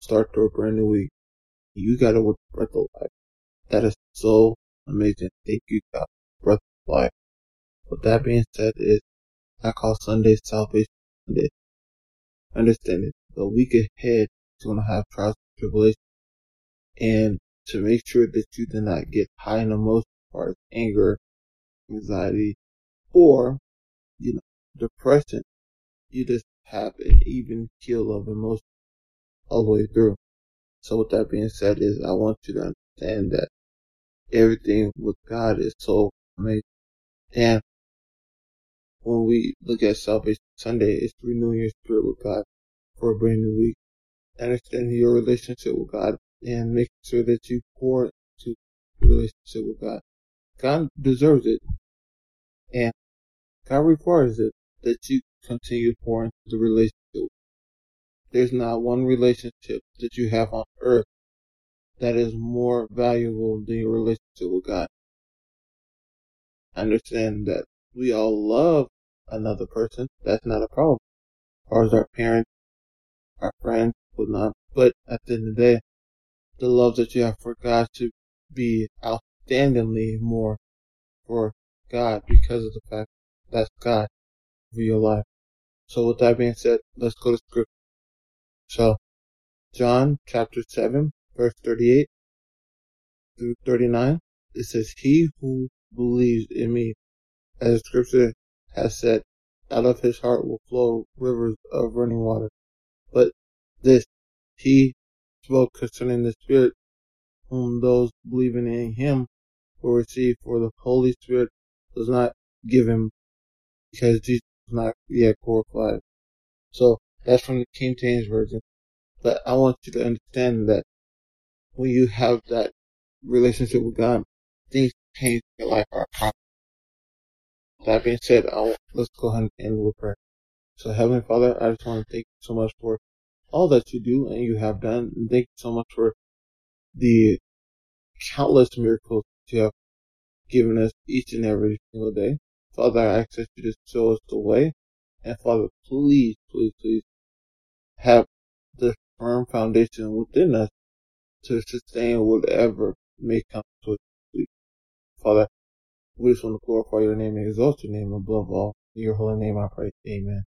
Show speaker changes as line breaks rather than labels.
start to a brand new week. You got it with breath of life. That is so amazing. Thank you, God, breath of life. With that being said, is I call Sunday Salvation Sunday. Understand it. The week ahead is going to have trials and tribulations. And to make sure that you do not get high in emotions, or anger, anxiety, or, you know, depression, you just have an even keel of emotion all the way through. So with that being said is I want you to understand that everything with God is so amazing. And when we look at Salvation Sunday, it's renewing your spirit with God for a brand new week. Understanding your relationship with God and making sure that you pour into relationship with God. God deserves it. And God requires it that you continue pouring into the relationship. There's not one relationship that you have on earth that is more valuable than your relationship with God. Understand that we all love another person. That's not a problem. Or as our parents, our friends, whatnot. But at the end of the day, the love that you have for God should be outstandingly more for God because of the fact that's God for your life. So with that being said, let's go to scripture. So, John chapter 7, verse 38 through 39, it says, He who believes in me, as scripture has said, out of his heart will flow rivers of running water. But this he spoke concerning the Spirit, whom those believing in him will receive, for the Holy Spirit was not given because Jesus was not yet glorified. So that's from the King James Version. But I want you to understand that when you have that relationship with God, things change in your life are possible. That being said, I'll, let's go ahead and end with prayer. So Heavenly Father, I just want to thank you so much for all that you do and you have done. And thank you so much for the countless miracles that you have given us each and every single day. Father, I ask that you just show us the way. And Father, please, please, please have the firm foundation within us to sustain whatever may come to us. Father, we just want to glorify your name and exalt your name above all. In your holy name I pray. Amen.